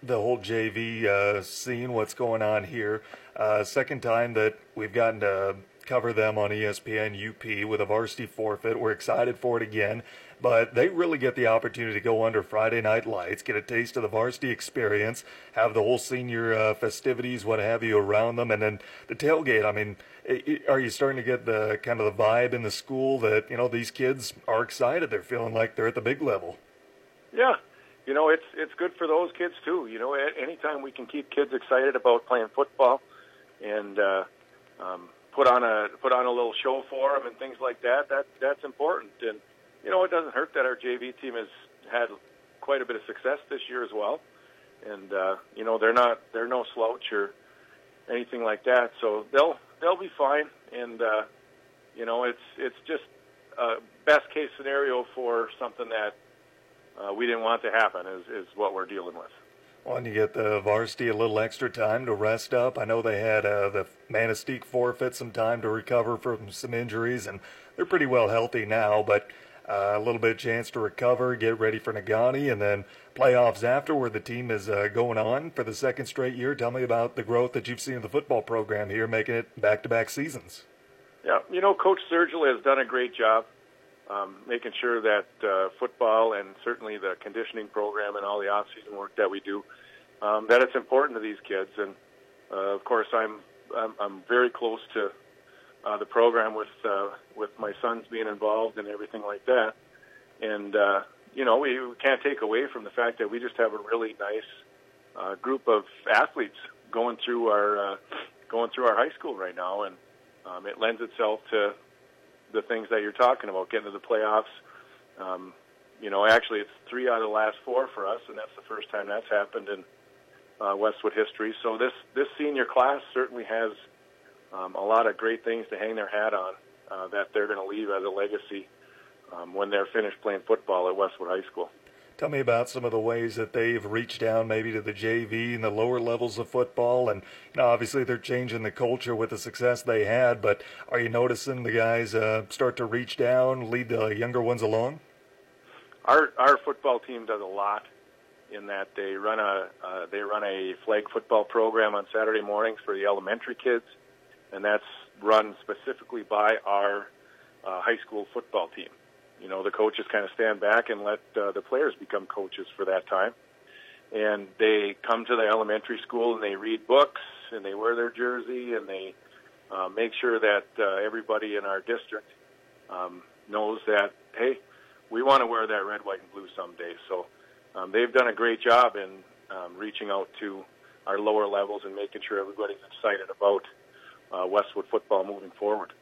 the whole JV uh, scene, what's going on here. Uh, second time that we've gotten to cover them on ESPN UP with a varsity forfeit. We're excited for it again, but they really get the opportunity to go under Friday night lights, get a taste of the varsity experience, have the whole senior uh, festivities, what have you, around them, and then the tailgate. I mean, are you starting to get the kind of the vibe in the school that you know these kids are excited? They're feeling like they're at the big level. Yeah, you know, it's it's good for those kids too. You know, anytime we can keep kids excited about playing football, and uh, um, put on a put on a little show for them and things like that, that that's important. And you know, it doesn't hurt that our JV team has had quite a bit of success this year as well. And uh, you know, they're not they're no slouch or anything like that. So they'll they'll be fine. And uh, you know, it's it's just a best case scenario for something that uh, we didn't want to happen is, is what we're dealing with. Well, and you get the varsity a little extra time to rest up. I know they had uh, the Manistee forfeit some time to recover from some injuries, and they're pretty well healthy now, but uh, a little bit of chance to recover, get ready for Negaunee, and then playoffs after where the team is uh, going on for the second straight year. Tell me about the growth that you've seen in the football program here, making it back-to-back seasons. Yeah, you know, Coach Sergil has done a great job um, making sure that uh, football and certainly the conditioning program and all the off-season work that we do, um, that it's important to these kids. And uh, of course, I'm I'm, I'm very close to uh, the program with uh, with my sons being involved and everything like that. And uh, you know, we can't take away from the fact that we just have a really nice uh, group of athletes going through our uh, going through our high school right now, and um, it lends itself to the things that you're talking about, getting to the playoffs. Um, you know, actually, it's three out of the last four for us, and that's the first time that's happened in uh, Westwood history. So this this senior class certainly has um, a lot of great things to hang their hat on uh, that they're going to leave as a legacy um, when they're finished playing football at Westwood High School. Tell me about some of the ways that they've reached down maybe to the JV and the lower levels of football. And you know, obviously they're changing the culture with the success they had, but are you noticing the guys uh, start to reach down, lead the younger ones along? Our our football team does a lot in that they run a uh, they run a flag football program on Saturday mornings for the elementary kids, and that's run specifically by our uh, high school football team. You know, the coaches kind of stand back and let uh, the players become coaches for that time. And they come to the elementary school and they read books and they wear their jersey and they uh, make sure that uh, everybody in our district um, knows that, hey, we want to wear that red, white, and blue someday. So um, they've done a great job in um, reaching out to our lower levels and making sure everybody's excited about uh, Westwood football moving forward.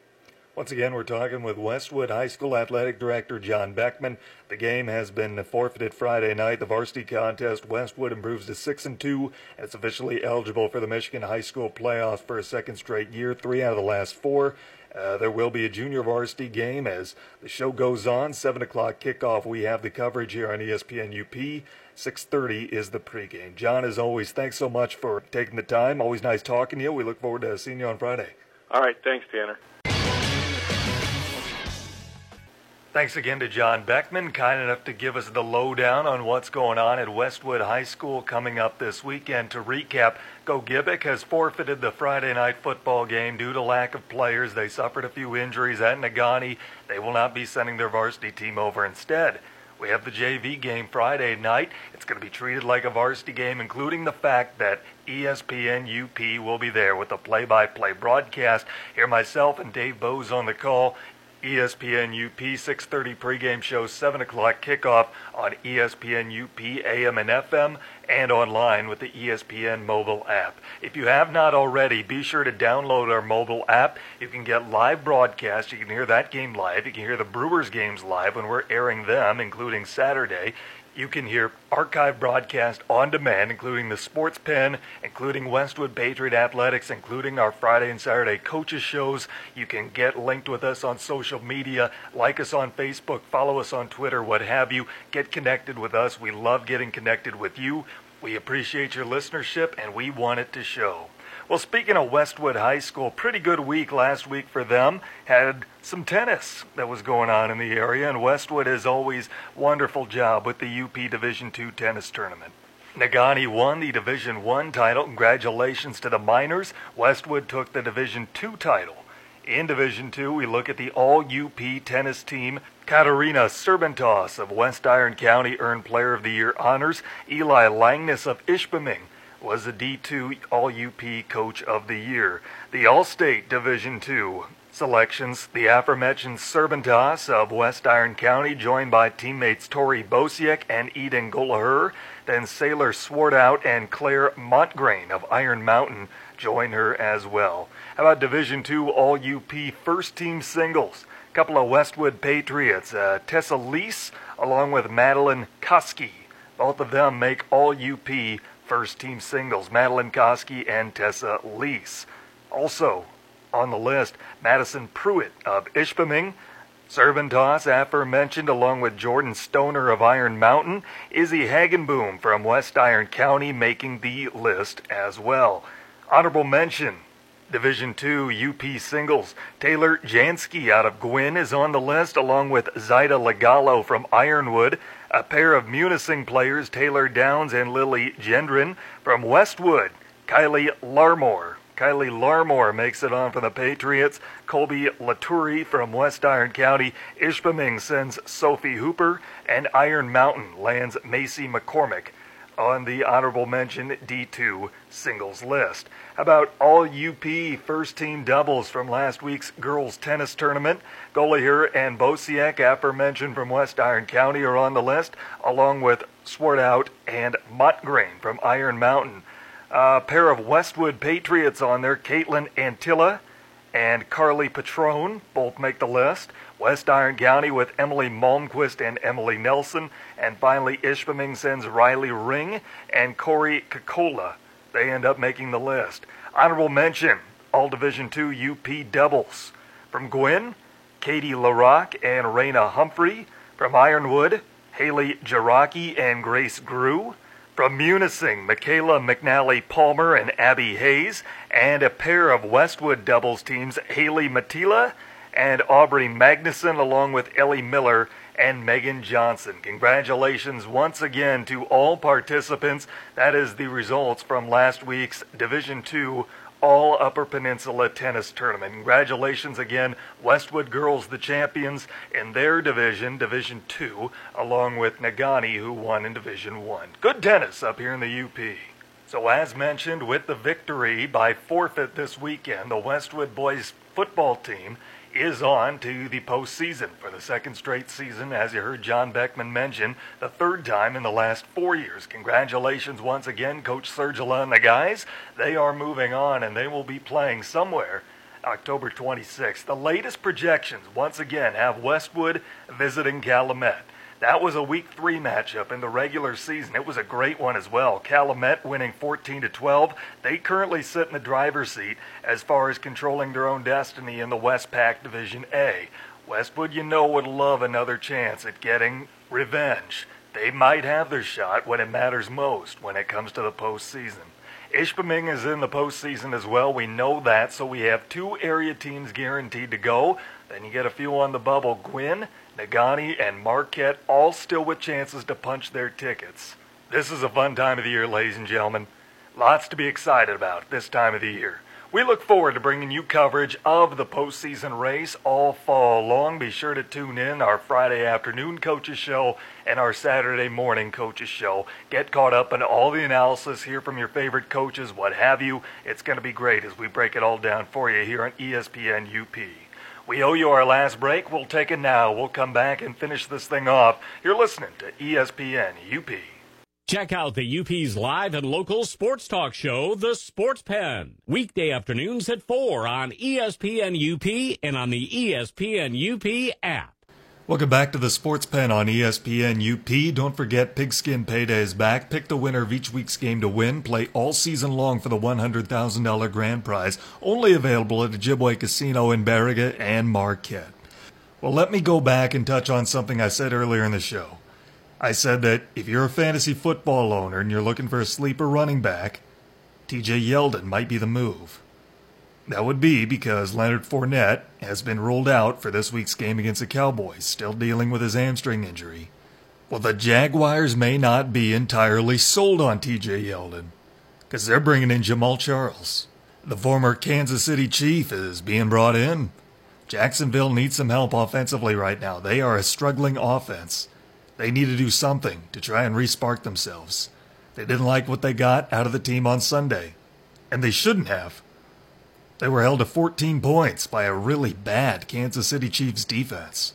Once again, we're talking with Westwood High School Athletic Director John Beckman. The game has been forfeited Friday night. The varsity contest, Westwood improves to six and two, and it's officially eligible for the Michigan High School playoffs for a second straight year. Three out of the last four. Uh, there will be a junior varsity game as the show goes on. Seven o'clock kickoff. We have the coverage here on ESPN UP. 6:30 is the pregame. John, as always, thanks so much for taking the time. Always nice talking to you. We look forward to seeing you on Friday. All right, thanks, Tanner. Thanks again to John Beckman, kind enough to give us the lowdown on what's going on at Westwood High School coming up this weekend. To recap, Gogebic has forfeited the Friday night football game due to lack of players. They suffered a few injuries at Negaunee. They will not be sending their varsity team over instead. We have the JV game Friday night. It's going to be treated like a varsity game, including the fact that ESPN UP will be there with a play by play broadcast. Here, myself and Dave Bowes on the call. ESPN UP 6:30 pregame show, 7 o'clock kickoff on ESPN UP AM and FM, and online with the ESPN mobile app. If you have not already, be sure to download our mobile app. You can get live broadcasts. You can hear that game live. You can hear the Brewers games live when we're airing them, including Saturday. You can hear archive broadcast on demand, including the Sports Pen, including Westwood Patriot Athletics, including our Friday and Saturday coaches shows. You can get linked with us on social media, like us on Facebook, follow us on Twitter, what have you. Get connected with us. We love getting connected with you. We appreciate your listenership, and we want it to show. Well, speaking of Westwood High School, pretty good week last week for them. Had some tennis that was going on in the area, and Westwood has always wonderful job with the UP Division II tennis tournament. Negaunee won the Division One title. Congratulations to the Miners. Westwood took the Division Two title. In Division Two, we look at the All UP tennis team. Katarina Serbentos of West Iron County earned Player of the Year honors. Eli Langness of Ishpeming was the D2 All UP Coach of the Year. The All State Division II selections, the aforementioned Serbentas of West Iron County, joined by teammates Tori Bosiek and Eden Golaher. Then Sailor Swartout and Claire Montgrain of Iron Mountain join her as well. How about Division II All UP First Team Singles? A couple of Westwood Patriots, uh, Tessa Lease along with Madeline Koski. Both of them make All UP first team singles, Madeline Koski and Tessa Lease. Also on the list, Madison Pruitt of Ishpeming, Servantos, aforementioned, along with Jordan Stoner of Iron Mountain, Izzy Hagenboom from West Iron County making the list as well. Honorable mention, Division 2 UP singles. Taylor Jansky out of Gwinn is on the list, along with Zaida Legalo from Ironwood. A pair of Munising players, Taylor Downs and Lily Gendron from Westwood. Kylie Larmore Kylie Larmore makes it on for the Patriots. Colby Laturi from West Iron County. Ishpeming sends Sophie Hooper. And Iron Mountain lands Macy McCormick on the honorable mention D2 singles list. How about all UP first team doubles from last week's girls tennis tournament? Goliher and Bosiek, aforementioned from West Iron County, are on the list, along with Swartout and Montgrain from Iron Mountain. A pair of Westwood Patriots on there, Caitlin Antilla and Carly Patrone, both make the list. West Iron County with Emily Malmquist and Emily Nelson. And finally, Ishpeming sends Riley Ring and Corey Kakola. They end up making the list. Honorable mention, all Division II UP doubles. From Gwinn, Katie LaRock and Raina Humphrey. From Ironwood, Haley Jaraki and Grace Grew. From Munising, Michaela McNally Palmer and Abby Hayes, and a pair of Westwood doubles teams, Haley Matila and Aubrey Magnuson, along with Ellie Miller and Megan Johnson. Congratulations once again to all participants. That is the results from last week's Division II all Upper Peninsula Tennis Tournament. Congratulations again, Westwood Girls, the champions in their division, Division 2, along with Negaunee, who won in Division 1. Good tennis up here in the UP. So, as mentioned, with the victory by forfeit this weekend, the Westwood boys football team is on to the postseason for the second straight season, as you heard John Beckman mention, the third time in the last four years. Congratulations once again, Coach Sergila and the guys. They are moving on and they will be playing somewhere October 26th. The latest projections, once again, have Westwood visiting Calumet. That was a week three matchup in the regular season. It was a great one as well. Calumet winning 14 to 12. They currently sit in the driver's seat as far as controlling their own destiny in the Westpac Division A. Westwood, you know, would love another chance at getting revenge. They might have their shot when it matters most when it comes to the postseason. Ishpeming is in the postseason as well. We know that, so we have two area teams guaranteed to go. Then you get a few on the bubble. Gwinn Negaunee and Marquette all still with chances to punch their tickets. This is a fun time of the year, ladies and gentlemen. Lots to be excited about this time of the year. We look forward to bringing you coverage of the postseason race all fall long. Be sure to tune in our Friday afternoon coaches show and our Saturday morning coaches show. Get caught up in all the analysis, hear from your favorite coaches, what have you. It's going to be great as we break it all down for you here on ESPN UP. We owe you our last break. We'll take it now. We'll come back and finish this thing off. You're listening to ESPN UP. Check out the UP's live and local sports talk show, The Sports Pen, weekday afternoons at 4 on ESPN UP and on the ESPN UP app. Welcome back to the Sports Pen on ESPN UP. Don't forget Pigskin Payday is back. Pick the winner of each week's game to win. Play all season long for the $100,000 grand prize. Only available at Ojibwa Casino in Baraga and Marquette. Well, let me go back and touch on something I said earlier in the show. I said that if you're a fantasy football owner and you're looking for a sleeper running back, TJ Yeldon might be the move. That would be because Leonard Fournette has been ruled out for this week's game against the Cowboys, still dealing with his hamstring injury. Well, the Jaguars may not be entirely sold on TJ Yeldon because they're bringing in Jamaal Charles. The former Kansas City Chief is being brought in. Jacksonville needs some help offensively right now. They are a struggling offense. They need to do something to try and respark themselves. They didn't like what they got out of the team on Sunday, and they shouldn't have. They were held to 14 points by a really bad Kansas City Chiefs defense.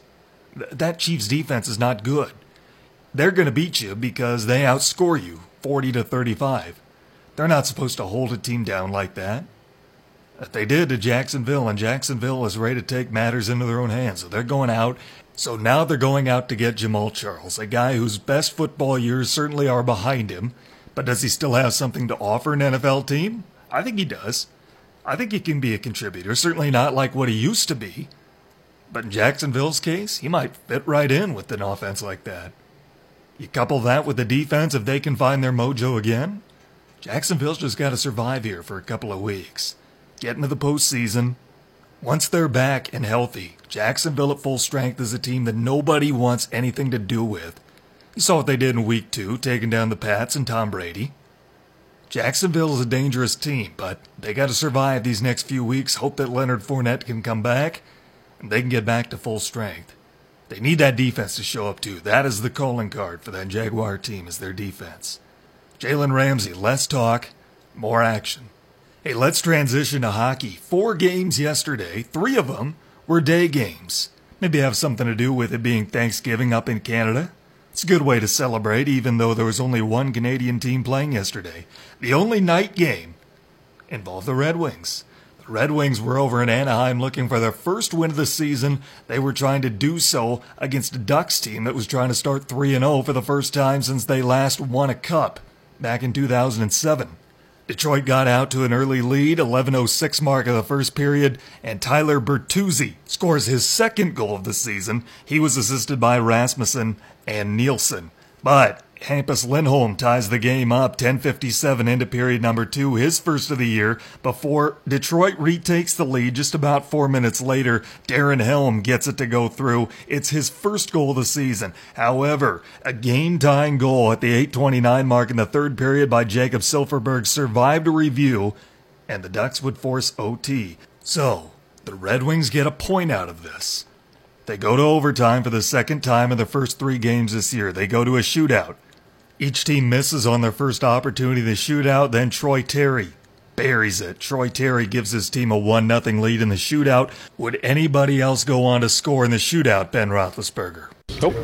Th- that Chiefs defense is not good. They're going to beat you because they outscore you 40 to 35. They're not supposed to hold a team down like that. They did to Jacksonville, and Jacksonville is ready to take matters into their own hands. So they're going out. So now they're going out to get Jamaal Charles, a guy whose best football years certainly are behind him. But does he still have something to offer an NFL team? I think he does. I think he can be a contributor, certainly not like what he used to be. But in Jacksonville's case, he might fit right in with an offense like that. You couple that with the defense if they can find their mojo again. Jacksonville's just got to survive here for a couple of weeks. Get into the postseason. Once they're back and healthy, Jacksonville at full strength is a team that nobody wants anything to do with. You saw what they did in week two, taking down the Pats and Tom Brady. Jacksonville is a dangerous team, but they got to survive these next few weeks, hope that Leonard Fournette can come back, and they can get back to full strength. They need that defense to show up too. That is the calling card for that Jaguar team is their defense. Jalen Ramsey, less talk, more action. Hey, let's transition to hockey. Four games yesterday, three of them were day games. Maybe have something to do with it being Thanksgiving up in Canada. It's a good way to celebrate, even though there was only one Canadian team playing yesterday. The only night game involved the Red Wings. The Red Wings were over in Anaheim looking for their first win of the season. They were trying to do so against a Ducks team that was trying to start 3 0 for the first time since they last won a cup back in 2007. Detroit got out to an early lead, 11:06 mark of the first period, and Tyler Bertuzzi scores his second goal of the season. He was assisted by Rasmussen and Nielsen. But Hampus Lindholm ties the game up 10:57 into period number 2, his first of the year, before Detroit retakes the lead just about 4 minutes later. Darren Helm gets it to go through. It's his first goal of the season. However, a game-tying goal at the 8:29 mark in the third period by Jakob Silfverberg survived a review, and the Ducks would force OT. So, the Red Wings get a point out of this. They go to overtime for the second time in the first three games this year. They go to a shootout. Each team misses on their first opportunity to shootout, then Troy Terry buries it. Troy Terry gives his team a 1 0 lead in the shootout. Would anybody else go on to score in the shootout, Ben Roethlisberger? Nope.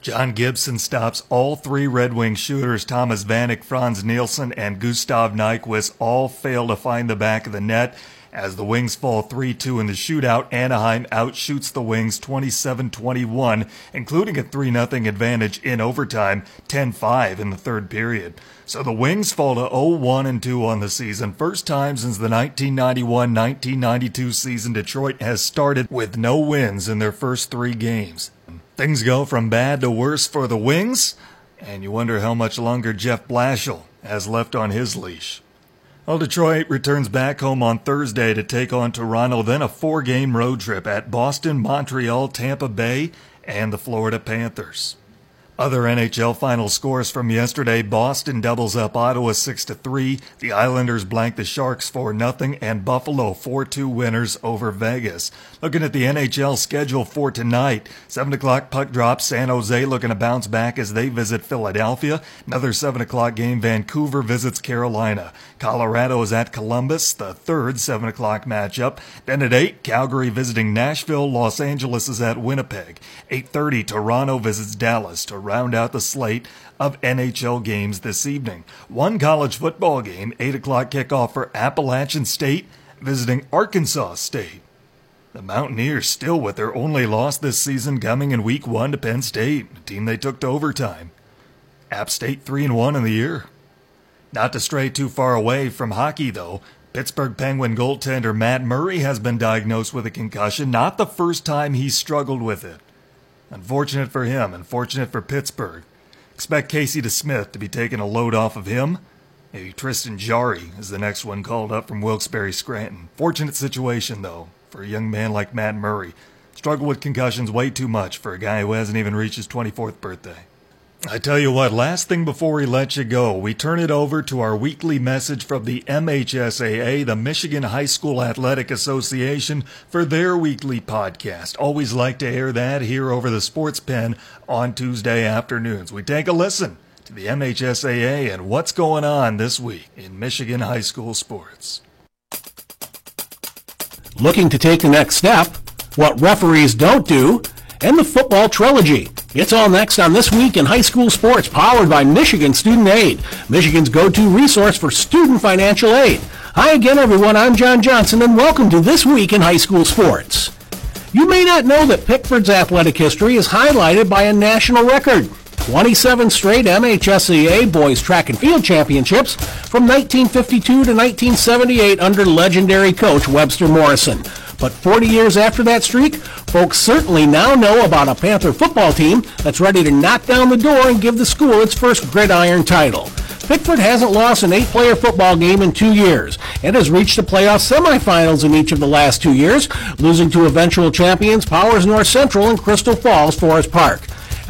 John Gibson stops all three Red Wing shooters. Thomas Vanek, Frans Nielsen, and Gustav Nyquist all fail to find the back of the net. As the Wings fall 3 2 in the shootout, Anaheim outshoots the Wings 27 21, including a 3 0 advantage in overtime, 10 5 in the third period. So the Wings fall to 0 1 and 2 on the season. First time since the 1991 1992 season, Detroit has started with no wins in their first three games. Things go from bad to worse for the Wings, and you wonder how much longer Jeff Blashill has left on his leash. Well, Detroit returns back home on Thursday to take on Toronto, then a four game road trip at Boston, Montreal, Tampa Bay, and the Florida Panthers. Other NHL final scores from yesterday: Boston doubles up Ottawa six to three. The Islanders blank the Sharks four nothing, and Buffalo four two winners over Vegas. Looking at the NHL schedule for tonight: seven o'clock puck drop. San Jose looking to bounce back as they visit Philadelphia. Another seven o'clock game. Vancouver visits Carolina. Colorado is at Columbus. The third seven o'clock matchup. Then at eight, Calgary visiting Nashville. Los Angeles is at Winnipeg. Eight thirty, Toronto visits Dallas. To round out the slate of NHL games this evening. One college football game, 8 o'clock kickoff for Appalachian State visiting Arkansas State. The Mountaineers still with their only loss this season coming in week one to Penn State, a team they took to overtime. App State 3 and 1 in the year. Not to stray too far away from hockey though, Pittsburgh Penguin goaltender Matt Murray has been diagnosed with a concussion, not the first time he's struggled with it. Unfortunate for him, unfortunate for Pittsburgh. Expect Casey DeSmith to be taking a load off of him. Maybe Tristan Jarry is the next one called up from Wilkes-Barre Scranton. Fortunate situation, though, for a young man like Matt Murray. Struggled with concussions way too much for a guy who hasn't even reached his 24th birthday. I tell you what, last thing before we let you go, we turn it over to our weekly message from the MHSAA, the Michigan High School Athletic Association, for their weekly podcast. Always like to air that here over the Sports Pen on Tuesday afternoons. We take a listen to the MHSAA and what's going on this week in Michigan high school sports. Looking to take the next step? What referees don't do? And the football trilogy. It's all next on This Week in High School Sports, powered by Michigan Student Aid, Michigan's go-to resource for student financial aid. Hi again, everyone. I'm John Johnson, and welcome to This Week in High School Sports. You may not know that Pickford's athletic history is highlighted by a national record. 27 straight MHSAA boys track and field championships from 1952 to 1978 under legendary coach Webster Morrison. But 40 years after that streak, folks certainly now know about a Panther football team that's ready to knock down the door and give the school its first gridiron title. Pickford hasn't lost an eight-player football game in two years and has reached the playoff semifinals in each of the last two years, losing to eventual champions Powers North Central and Crystal Falls Forest Park.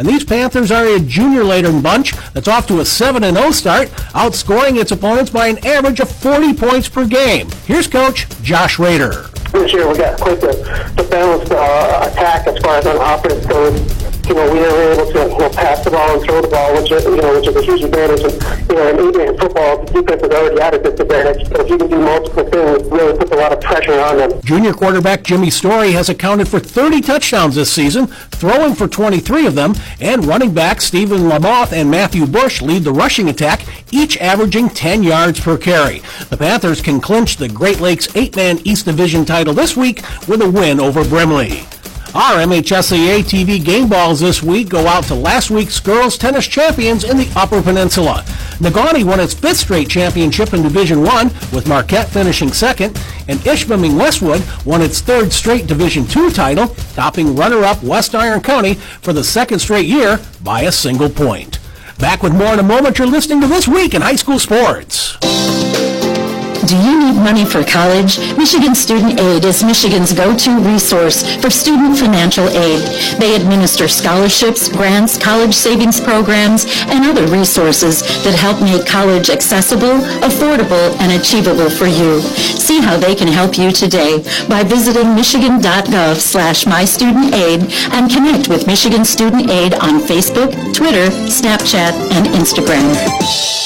And these Panthers are a junior-laden bunch that's off to a 7-0 start, outscoring its opponents by an average of 40 points per game. Here's Coach Josh Rader. This year we got quite the, the balanced uh, attack as far as on offense goes you know, we were able to you know, pass the ball and throw the ball, which you know, which is a huge advantage. And, you know, in football, the defense is already at a disadvantage. But if you can do multiple things, it really puts a lot of pressure on them. Junior quarterback Jimmy Story has accounted for 30 touchdowns this season, throwing for 23 of them, and running back Stephen Lamoth and Matthew Bush lead the rushing attack, each averaging 10 yards per carry. The Panthers can clinch the Great Lakes eight-man East Division title this week with a win over Brimley. Our MHSAA TV game balls this week go out to last week's girls tennis champions in the Upper Peninsula. Negaunee won its fifth straight championship in Division One, with Marquette finishing second, and Ishpeming Westwood won its third straight Division Two title, topping runner-up West Iron County for the second straight year by a single point. Back with more in a moment. You're listening to This Week in High School Sports. Do you need money for college? Michigan Student Aid is Michigan's go-to resource for student financial aid. They administer scholarships, grants, college savings programs, and other resources that help make college accessible, affordable, and achievable for you. See how they can help you today by visiting michigan.gov slash mystudentaid and connect with Michigan Student Aid on Facebook, Twitter, Snapchat, and Instagram.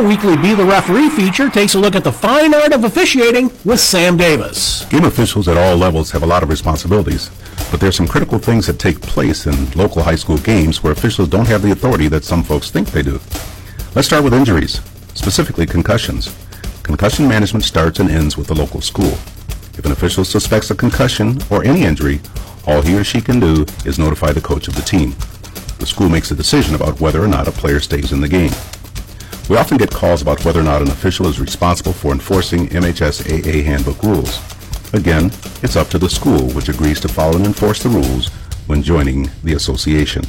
Our weekly Be the Referee feature takes a look at the fine art of officiating with Sam Davis. Game officials at all levels have a lot of responsibilities, but there's some critical things that take place in local high school games where officials don't have the authority that some folks think they do. Let's start with injuries, specifically concussions. Concussion management starts and ends with the local school. If an official suspects a concussion or any injury, all he or she can do is notify the coach of the team. The school makes a decision about whether or not a player stays in the game. We often get calls about whether or not an official is responsible for enforcing MHSAA handbook rules. Again, it's up to the school, which agrees to follow and enforce the rules when joining the association.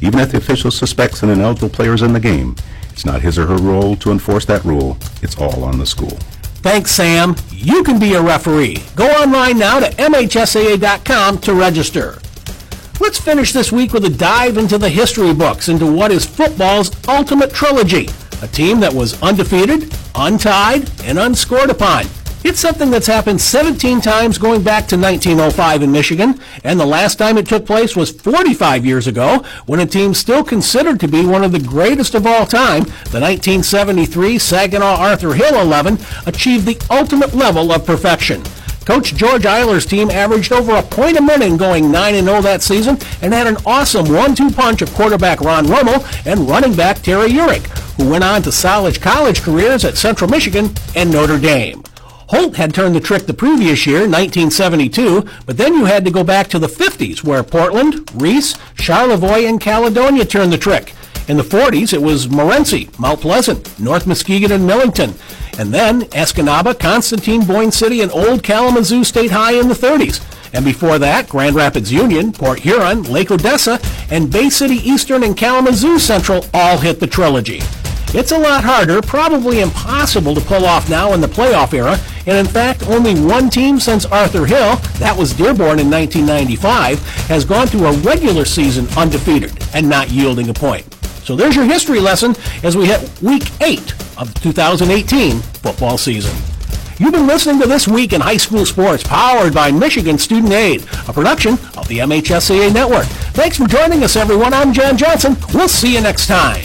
Even if the official suspects an ineligible player is in the game, it's not his or her role to enforce that rule. It's all on the school. Thanks, Sam. You can be a referee. Go online now to MHSAA.com to register. Let's finish this week with a dive into the history books, into what is football's ultimate trilogy a team that was undefeated, untied, and unscored upon. It's something that's happened 17 times going back to 1905 in Michigan, and the last time it took place was 45 years ago when a team still considered to be one of the greatest of all time, the 1973 Saginaw Arthur Hill 11, achieved the ultimate level of perfection. Coach George Eiler's team averaged over a point a minute going 9-0 that season and had an awesome one-two punch of quarterback Ron Rummel and running back Terry Urick, who went on to solid college careers at Central Michigan and Notre Dame. Holt had turned the trick the previous year, 1972, but then you had to go back to the 50s where Portland, Reese, Charlevoix, and Caledonia turned the trick. In the 40s, it was Morenci, Mount Pleasant, North Muskegon, and Millington. And then Escanaba, Constantine, Boyne City, and Old Kalamazoo State High in the 30s. And before that, Grand Rapids Union, Port Huron, Lake Odessa, and Bay City Eastern and Kalamazoo Central all hit the trilogy. It's a lot harder, probably impossible to pull off now in the playoff era, and in fact, only one team since Arthur Hill, that was Dearborn in 1995, has gone through a regular season undefeated and not yielding a point. So there's your history lesson as we hit week eight of the 2018 football season. You've been listening to This Week in High School Sports, powered by Michigan Student Aid, a production of the MHSAA Network. Thanks for joining us, everyone. I'm John Johnson. We'll see you next time.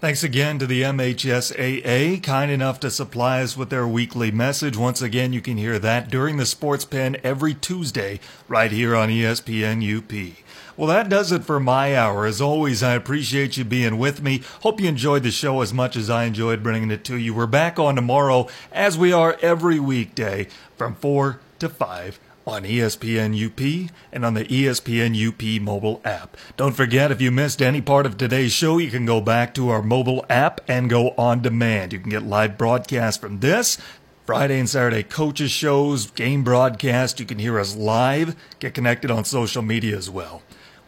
Thanks again to the MHSAA, kind enough to supply us with their weekly message. Once again, you can hear that during the Sports Pen every Tuesday right here on ESPN UP. Well, that does it for my hour. As always, I appreciate you being with me. Hope you enjoyed the show as much as I enjoyed bringing it to you. We're back on tomorrow, as we are every weekday from 4 to 5 on ESPN UP and on the ESPN UP mobile app. Don't forget, if you missed any part of today's show, you can go back to our mobile app and go on demand. You can get live broadcasts from this, Friday and Saturday coaches shows, game broadcast. You can hear us live. Get connected on social media as well.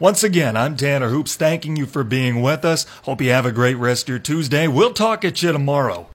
Once again, I'm Tanner Hoops, thanking you for being with us. Hope you have a great rest of your Tuesday. We'll talk at you tomorrow.